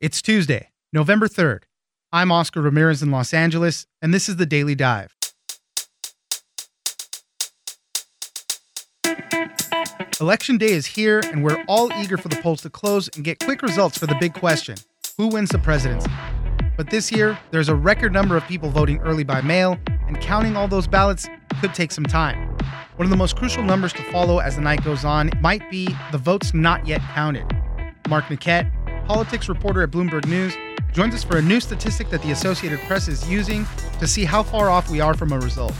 It's Tuesday, November 3rd. I'm Oscar Ramirez in Los Angeles, and this is the Daily Dive. Election day is here, and we're all eager for the polls to close and get quick results for the big question who wins the presidency? But this year, there's a record number of people voting early by mail, and counting all those ballots could take some time. One of the most crucial numbers to follow as the night goes on might be the votes not yet counted. Mark Niquette, politics reporter at Bloomberg News, joins us for a new statistic that the Associated Press is using to see how far off we are from a result.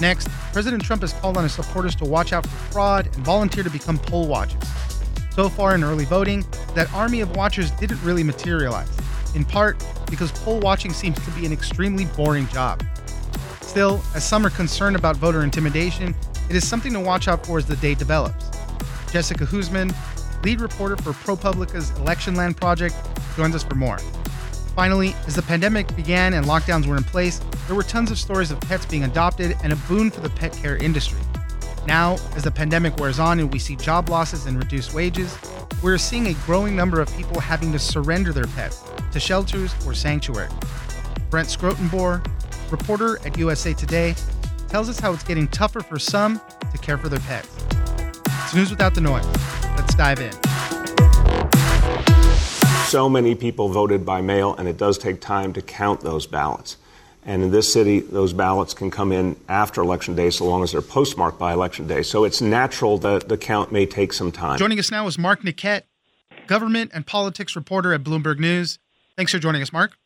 Next, President Trump has called on his supporters to watch out for fraud and volunteer to become poll watchers. So far in early voting, that army of watchers didn't really materialize, in part because poll watching seems to be an extremely boring job. Still, as some are concerned about voter intimidation, it is something to watch out for as the day develops. Jessica Huseman, lead reporter for ProPublica's Electionland project, joins us for more. Finally, as the pandemic began and lockdowns were in place, there were tons of stories of pets being adopted and a boon for the pet care industry. Now, as the pandemic wears on and we see job losses and reduced wages, we're seeing a growing number of people having to surrender their pets to shelters or sanctuaries. Brent Schrotenboer, reporter at USA Today, tells us how it's getting tougher for some to care for their pets. It's news without the noise. Let's dive in. So many people voted by mail, and it does take time to count those ballots. And in this city, those ballots can come in after Election Day so long as they're postmarked by Election Day. So it's natural that the count may take some time. Joining us now is Mark Niquette, government and politics reporter at Bloomberg News. Thanks for joining us, Mark.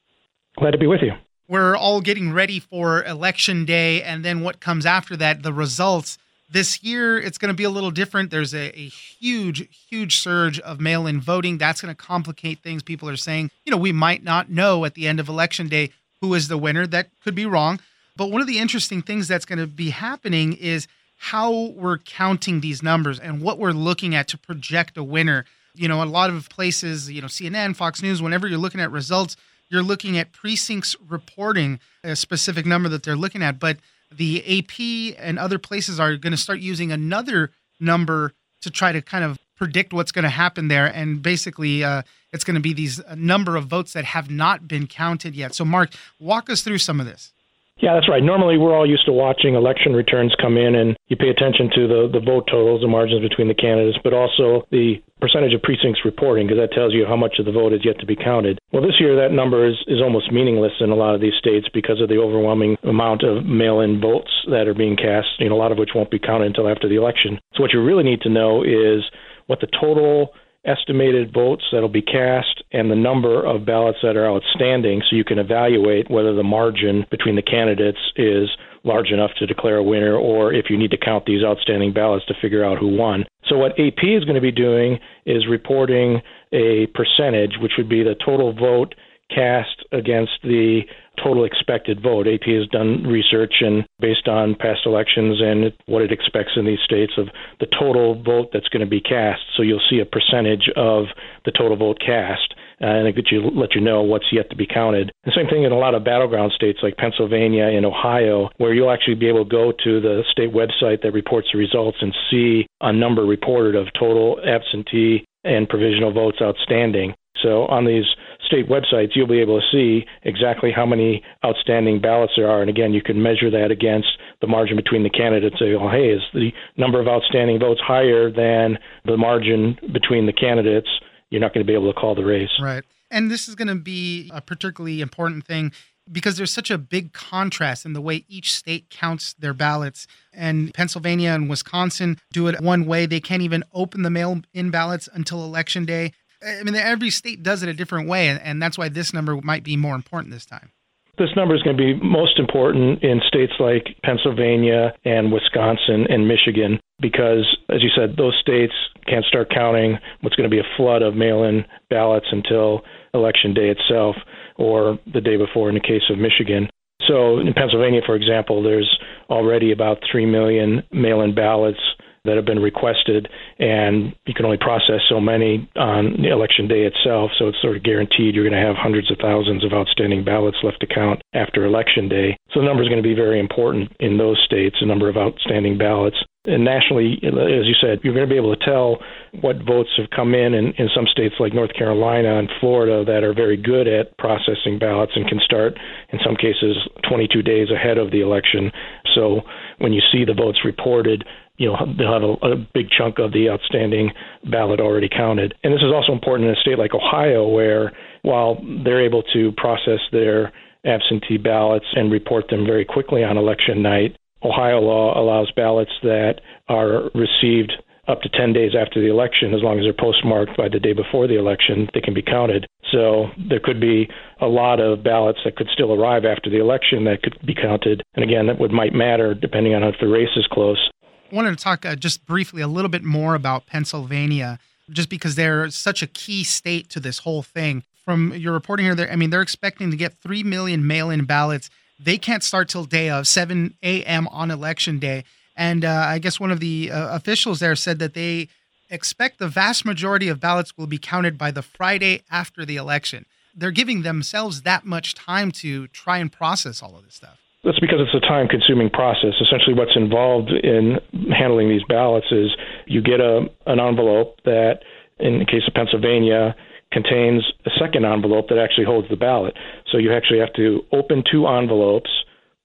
Glad to be with you. We're all getting ready for Election Day and then what comes after that, the results. This year, it's going to be a little different. There's a, a huge, huge surge of mail in voting. That's going to complicate things. People are saying, you know, we might not know at the end of Election Day who is the winner. That could be wrong. But one of the interesting things that's going to be happening is how we're counting these numbers and what we're looking at to project a winner. You know, a lot of places, you know, CNN, Fox News, whenever you're looking at results, you're looking at precincts reporting a specific number that they're looking at. But the AP and other places are going to start using another number to try to kind of predict what's going to happen there. And basically, uh, it's going to be these number of votes that have not been counted yet. So, Mark, walk us through some of this. Yeah, that's right. Normally, we're all used to watching election returns come in, and you pay attention to the, the vote totals, the margins between the candidates, but also the percentage of precincts reporting, because that tells you how much of the vote is yet to be counted. Well, this year, that number is, is almost meaningless in a lot of these states because of the overwhelming amount of mail in votes that are being cast, you know, a lot of which won't be counted until after the election. So, what you really need to know is what the total estimated votes that'll be cast and the number of ballots that are outstanding so you can evaluate whether the margin between the candidates is large enough to declare a winner or if you need to count these outstanding ballots to figure out who won. So what AP is going to be doing is reporting a percentage which would be the total vote cast against the total expected vote. AP has done research and based on past elections and what it expects in these states of the total vote that's going to be cast. So you'll see a percentage of the total vote cast. Uh, and it you, let you know what's yet to be counted. The same thing in a lot of battleground states like Pennsylvania and Ohio, where you'll actually be able to go to the state website that reports the results and see a number reported of total absentee and provisional votes outstanding. So on these state websites, you'll be able to see exactly how many outstanding ballots there are. And again, you can measure that against the margin between the candidates. Say, well, hey, is the number of outstanding votes higher than the margin between the candidates? You're not going to be able to call the race. Right. And this is going to be a particularly important thing because there's such a big contrast in the way each state counts their ballots. And Pennsylvania and Wisconsin do it one way. They can't even open the mail in ballots until election day. I mean, every state does it a different way, and that's why this number might be more important this time. This number is going to be most important in states like Pennsylvania and Wisconsin and Michigan because, as you said, those states can't start counting what's going to be a flood of mail in ballots until election day itself or the day before in the case of Michigan. So in Pennsylvania, for example, there's already about 3 million mail in ballots that have been requested, and you can only process so many on election day itself. So it's sort of guaranteed you're going to have hundreds of thousands of outstanding ballots left to count after election day. So the number is going to be very important in those states, the number of outstanding ballots. And nationally, as you said, you're going to be able to tell what votes have come in, in in some states like North Carolina and Florida that are very good at processing ballots and can start, in some cases, 22 days ahead of the election. So when you see the votes reported, you know they'll have a, a big chunk of the outstanding ballot already counted. And this is also important in a state like Ohio, where while they're able to process their absentee ballots and report them very quickly on election night, Ohio law allows ballots that are received up to 10 days after the election, as long as they're postmarked by the day before the election, they can be counted. So there could be a lot of ballots that could still arrive after the election that could be counted. And again, that would might matter depending on if the race is close. Wanted to talk uh, just briefly a little bit more about Pennsylvania, just because they're such a key state to this whole thing. From your reporting here, I mean, they're expecting to get 3 million mail in ballots they can't start till day of 7 a.m. on election day. And uh, I guess one of the uh, officials there said that they expect the vast majority of ballots will be counted by the Friday after the election. They're giving themselves that much time to try and process all of this stuff. That's because it's a time consuming process. Essentially, what's involved in handling these ballots is you get a, an envelope that, in the case of Pennsylvania, contains a second envelope that actually holds the ballot. So you actually have to open two envelopes,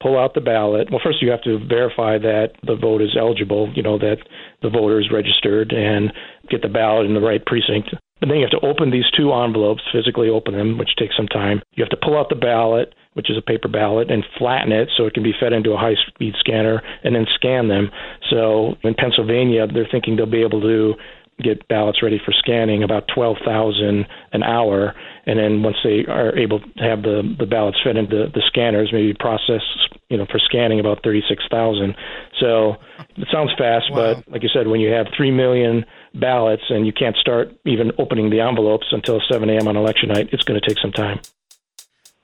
pull out the ballot. Well, first you have to verify that the vote is eligible, you know, that the voter is registered and get the ballot in the right precinct. But then you have to open these two envelopes, physically open them, which takes some time. You have to pull out the ballot, which is a paper ballot, and flatten it so it can be fed into a high speed scanner and then scan them. So in Pennsylvania, they're thinking they'll be able to get ballots ready for scanning about 12,000 an hour and then once they are able to have the the ballots fed into the scanners maybe process you know for scanning about 36,000 so it sounds fast wow. but like you said when you have 3 million ballots and you can't start even opening the envelopes until 7 a.m. on election night it's going to take some time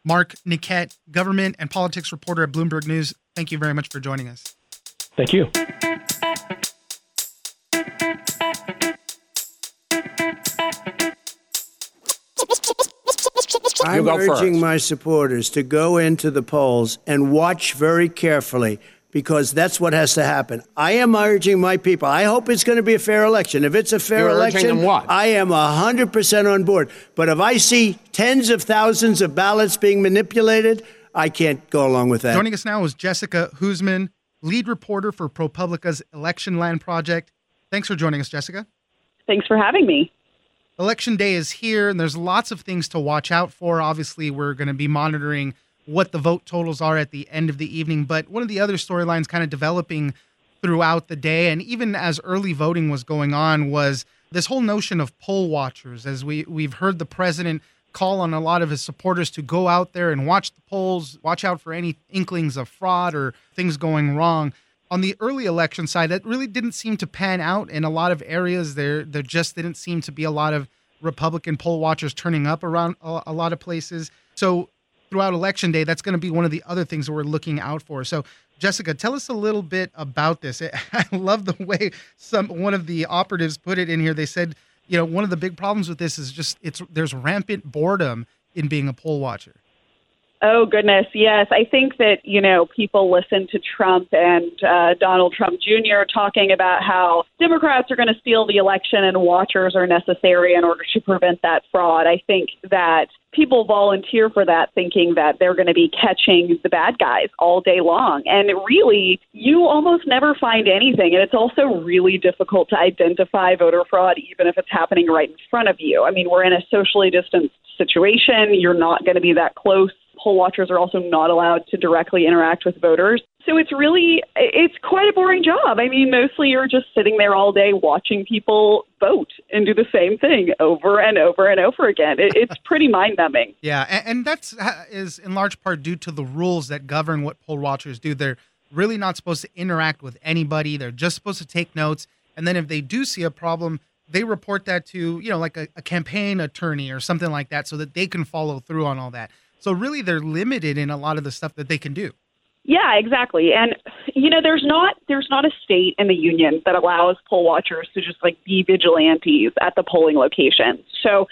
Mark Niquette government and politics reporter at Bloomberg News. Thank you very much for joining us. Thank you. I'm urging first. my supporters to go into the polls and watch very carefully because that's what has to happen. I am urging my people. I hope it's going to be a fair election. If it's a fair You're election, I am 100% on board. But if I see tens of thousands of ballots being manipulated, I can't go along with that. Joining us now is Jessica Huseman, lead reporter for ProPublica's Electionland Project. Thanks for joining us, Jessica. Thanks for having me. Election day is here, and there's lots of things to watch out for. Obviously, we're going to be monitoring what the vote totals are at the end of the evening. But one of the other storylines kind of developing throughout the day, and even as early voting was going on, was this whole notion of poll watchers. As we, we've heard the president call on a lot of his supporters to go out there and watch the polls, watch out for any inklings of fraud or things going wrong on the early election side, that really didn't seem to pan out in a lot of areas. There, there just didn't seem to be a lot of Republican poll watchers turning up around a, a lot of places. So throughout election day, that's going to be one of the other things we're looking out for. So, Jessica, tell us a little bit about this. I love the way some one of the operatives put it in here. They said, you know, one of the big problems with this is just it's there's rampant boredom in being a poll watcher. Oh goodness, yes. I think that you know people listen to Trump and uh, Donald Trump Jr. talking about how Democrats are going to steal the election and watchers are necessary in order to prevent that fraud. I think that people volunteer for that thinking that they're going to be catching the bad guys all day long. And really, you almost never find anything. And it's also really difficult to identify voter fraud, even if it's happening right in front of you. I mean, we're in a socially distanced situation. You're not going to be that close poll watchers are also not allowed to directly interact with voters. So it's really it's quite a boring job. I mean, mostly you're just sitting there all day watching people vote and do the same thing over and over and over again. It, it's pretty mind numbing. Yeah, and, and that's is in large part due to the rules that govern what poll watchers do. They're really not supposed to interact with anybody. They're just supposed to take notes, and then if they do see a problem, they report that to you know like a, a campaign attorney or something like that, so that they can follow through on all that. So really, they're limited in a lot of the stuff that they can do. Yeah, exactly. And you know, there's not there's not a state in the union that allows poll watchers to just like be vigilantes at the polling locations. So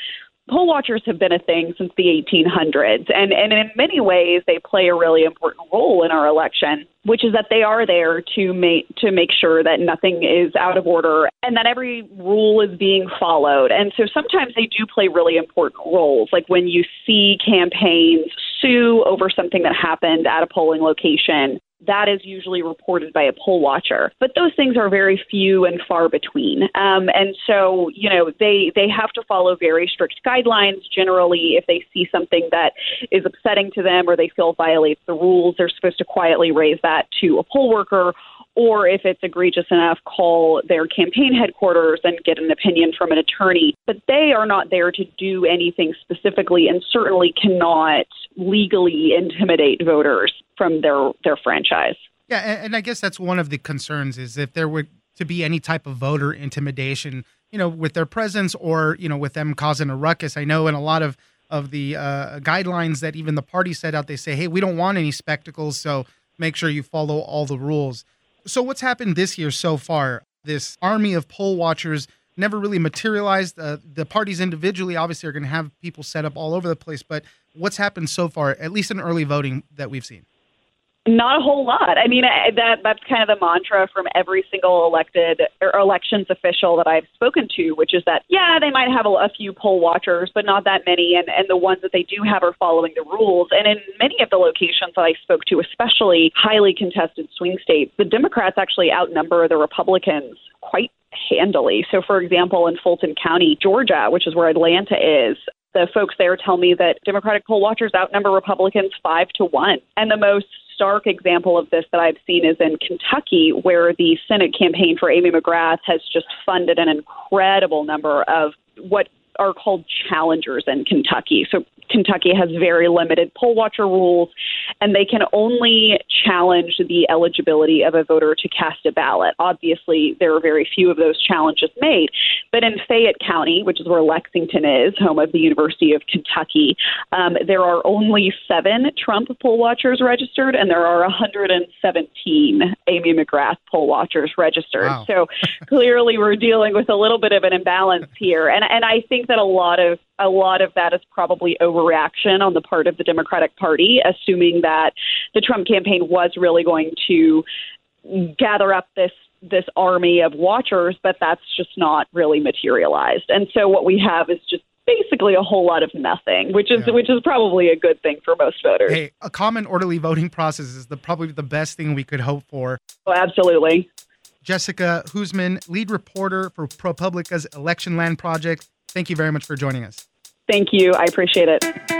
poll watchers have been a thing since the 1800s, and, and in many ways they play a really important role in our election, which is that they are there to make to make sure that nothing is out of order and that every rule is being followed. And so sometimes they do play really important roles, like when you see campaigns sue over something that happened at a polling location that is usually reported by a poll watcher. But those things are very few and far between. Um, and so, you know, they, they have to follow very strict guidelines. Generally, if they see something that is upsetting to them or they feel violates the rules, they're supposed to quietly raise that to a poll worker or if it's egregious enough, call their campaign headquarters and get an opinion from an attorney. But they are not there to do anything specifically and certainly cannot legally intimidate voters from their, their franchise. Yeah, and, I guess that's one of the concerns is if there were to be any type of voter intimidation, you know, with their presence or, you know, with them causing a ruckus. I know in a lot of of the uh, guidelines that even the party set out, they say, hey, we don't want any spectacles, so make sure you follow all the rules. So, what's happened this year so far? This army of poll watchers never really materialized. Uh, the parties individually obviously are going to have people set up all over the place, but what's happened so far, at least in early voting that we've seen? Not a whole lot. I mean, I, that that's kind of the mantra from every single elected or elections official that I've spoken to, which is that yeah, they might have a, a few poll watchers, but not that many, and and the ones that they do have are following the rules. And in many of the locations that I spoke to, especially highly contested swing states, the Democrats actually outnumber the Republicans quite handily. So, for example, in Fulton County, Georgia, which is where Atlanta is, the folks there tell me that Democratic poll watchers outnumber Republicans five to one. And the most stark example of this that I've seen is in Kentucky, where the Senate campaign for Amy McGrath has just funded an incredible number of what are called challengers in Kentucky. So Kentucky has very limited poll watcher rules, and they can only challenge the eligibility of a voter to cast a ballot. Obviously, there are very few of those challenges made. But in Fayette County, which is where Lexington is, home of the University of Kentucky, um, there are only seven Trump poll watchers registered, and there are 117 Amy McGrath poll watchers registered. Wow. So clearly, we're dealing with a little bit of an imbalance here, and and I think that a lot of a lot of that is probably overreaction on the part of the Democratic Party, assuming that the Trump campaign was really going to gather up this this army of watchers, but that's just not really materialized. And so what we have is just basically a whole lot of nothing, which is yeah. which is probably a good thing for most voters. Hey, a common orderly voting process is the probably the best thing we could hope for. Oh, absolutely. Jessica Huseman, lead reporter for ProPublica's Electionland Project. Thank you very much for joining us. Thank you. I appreciate it.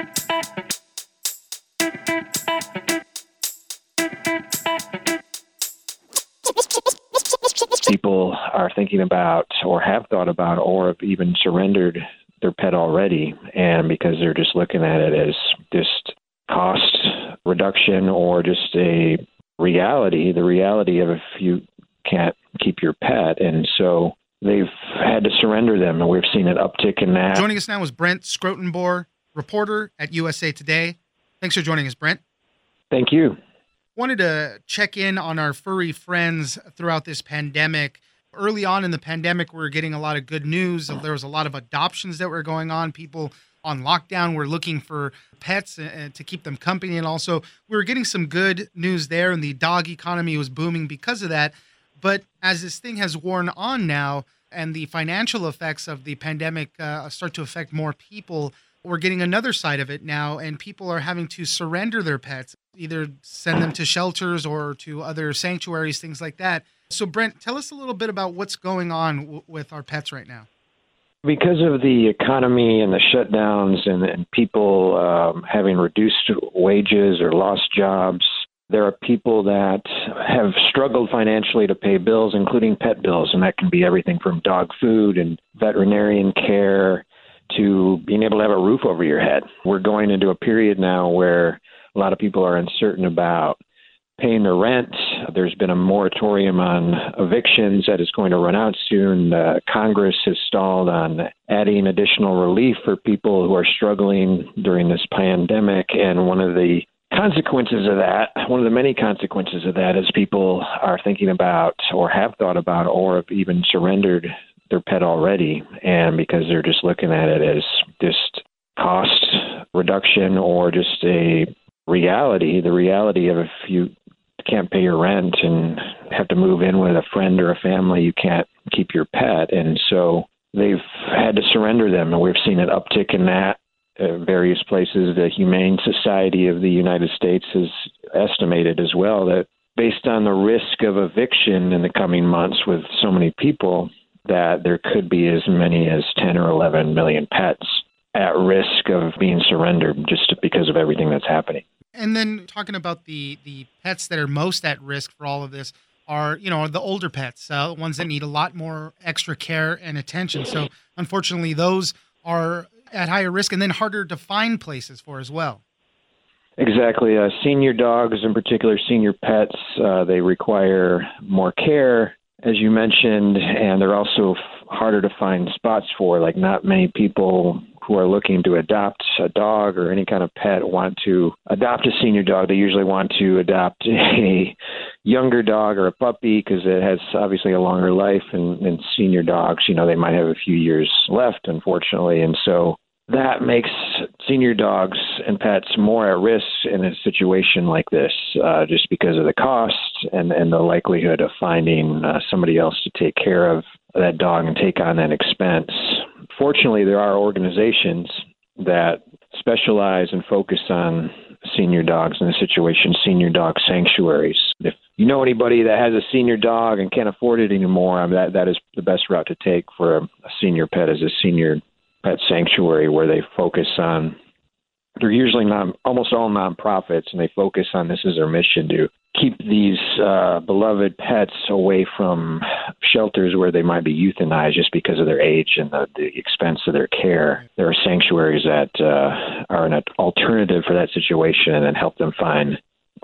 People are thinking about, or have thought about, or have even surrendered their pet already, and because they're just looking at it as just cost reduction or just a reality, the reality of if you can't keep your pet. And so they've had to surrender them, and we've seen an uptick in that. Joining us now is Brent Schrotenboer, reporter at USA Today. Thanks for joining us, Brent. Thank you. Wanted to check in on our furry friends throughout this pandemic. Early on in the pandemic, we were getting a lot of good news. There was a lot of adoptions that were going on. People on lockdown were looking for pets to keep them company. And also, we were getting some good news there, and the dog economy was booming because of that. But as this thing has worn on now, and the financial effects of the pandemic uh, start to affect more people, we're getting another side of it now, and people are having to surrender their pets, either send them to shelters or to other sanctuaries, things like that. So, Brent, tell us a little bit about what's going on w- with our pets right now. Because of the economy and the shutdowns and, and people um, having reduced wages or lost jobs, there are people that have struggled financially to pay bills, including pet bills, and that can be everything from dog food and veterinarian care to being able to have a roof over your head. We're going into a period now where a lot of people are uncertain about paying their rent. There's been a moratorium on evictions that is going to run out soon. Uh, Congress has stalled on adding additional relief for people who are struggling during this pandemic. And one of the consequences of that, one of the many consequences of that, is people are thinking about, or have thought about, or have even surrendered their pet already, and because they're just looking at it as just cost reduction or just a reality. The reality of if you can't pay your rent and have to move in with a friend or a family, you can't keep your pet. And so they've had to surrender them. And we've seen an uptick in that. Uh, various places, the Humane Society of the United States has estimated as well that based on the risk of eviction in the coming months with so many people, that there could be as many as 10 or 11 million pets at risk of being surrendered just because of everything that's happening. And then talking about the the pets that are most at risk for all of this are you know the older pets, uh, ones that need a lot more extra care and attention. So unfortunately, those are at higher risk and then harder to find places for as well. Exactly. Uh, senior dogs, in particular, senior pets, uh, they require more care, as you mentioned, and they're also f- harder to find spots for. Like, not many people who are looking to adopt a dog or any kind of pet want to adopt a senior dog. They usually want to adopt a younger dog or a puppy because it has obviously a longer life. And, and senior dogs, you know, they might have a few years left, unfortunately. And so that makes senior dogs and pets more at risk in a situation like this, uh, just because of the cost and, and the likelihood of finding uh, somebody else to take care of that dog and take on that expense fortunately, there are organizations that specialize and focus on senior dogs in the situation, senior dog sanctuaries. If you know anybody that has a senior dog and can't afford it anymore, that that is the best route to take for a, a senior pet is a senior pet sanctuary where they focus on. They're usually not almost all nonprofits, and they focus on this as their mission to keep these uh, beloved pets away from shelters where they might be euthanized just because of their age and the, the expense of their care. There are sanctuaries that uh, are an alternative for that situation and help them find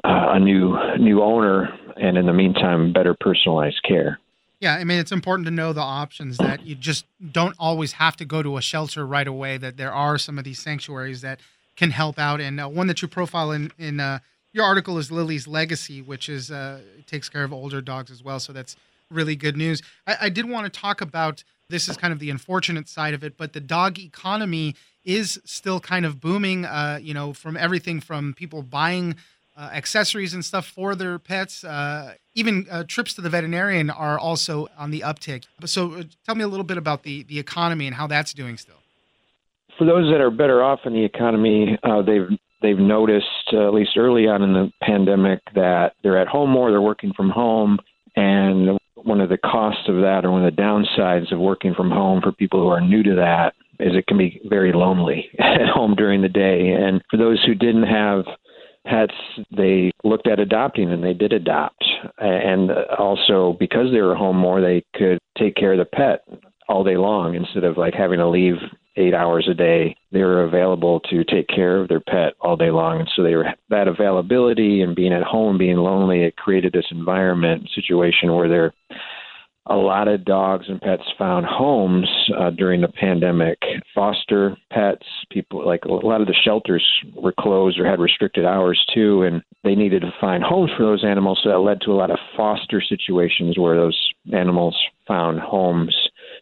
uh, a new new owner and in the meantime better personalized care. Yeah, I mean it's important to know the options that you just don't always have to go to a shelter right away. That there are some of these sanctuaries that can help out, and uh, one that you profile in in uh, your article is Lily's Legacy, which is uh, takes care of older dogs as well. So that's really good news. I, I did want to talk about this is kind of the unfortunate side of it, but the dog economy is still kind of booming. Uh, you know, from everything from people buying uh, accessories and stuff for their pets. Uh, even uh, trips to the veterinarian are also on the uptick. So, uh, tell me a little bit about the the economy and how that's doing still. For those that are better off in the economy, uh, they've they've noticed, uh, at least early on in the pandemic, that they're at home more, they're working from home, and one of the costs of that, or one of the downsides of working from home for people who are new to that, is it can be very lonely at home during the day. And for those who didn't have pets, they looked at adopting and they did adopt. And also, because they were home more, they could take care of the pet all day long instead of like having to leave eight hours a day. They were available to take care of their pet all day long. And so they were that availability and being at home, being lonely, it created this environment situation where there a lot of dogs and pets found homes uh, during the pandemic. Foster pets, people like a lot of the shelters were closed or had restricted hours too, and they needed to find homes for those animals. So that led to a lot of foster situations where those animals found homes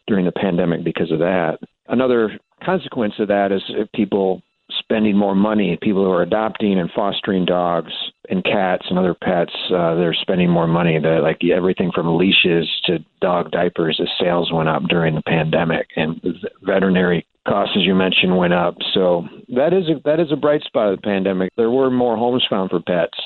during the pandemic because of that. Another consequence of that is people spending more money. People who are adopting and fostering dogs and cats and other pets, uh, they're spending more money. They're like everything from leashes to dog diapers. The sales went up during the pandemic, and veterinary costs, as you mentioned, went up. So that is a, that is a bright spot of the pandemic. There were more homes found for pets.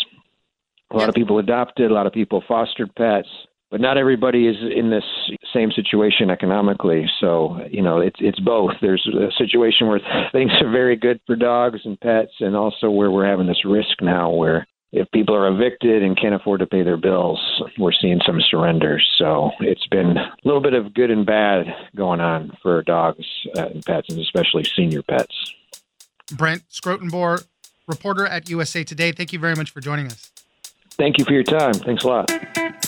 A lot of people adopted. A lot of people fostered pets but not everybody is in this same situation economically. So you know, it's it's both. There's a situation where things are very good for dogs and pets, and also where we're having this risk now where if people are evicted and can't afford to pay their bills, we're seeing some surrenders. So it's been a little bit of good and bad going on for dogs uh, and pets, and especially senior pets. Brent Schrotenboer, reporter at USA Today. Thank you very much for joining us. Thank you for your time. Thanks a lot.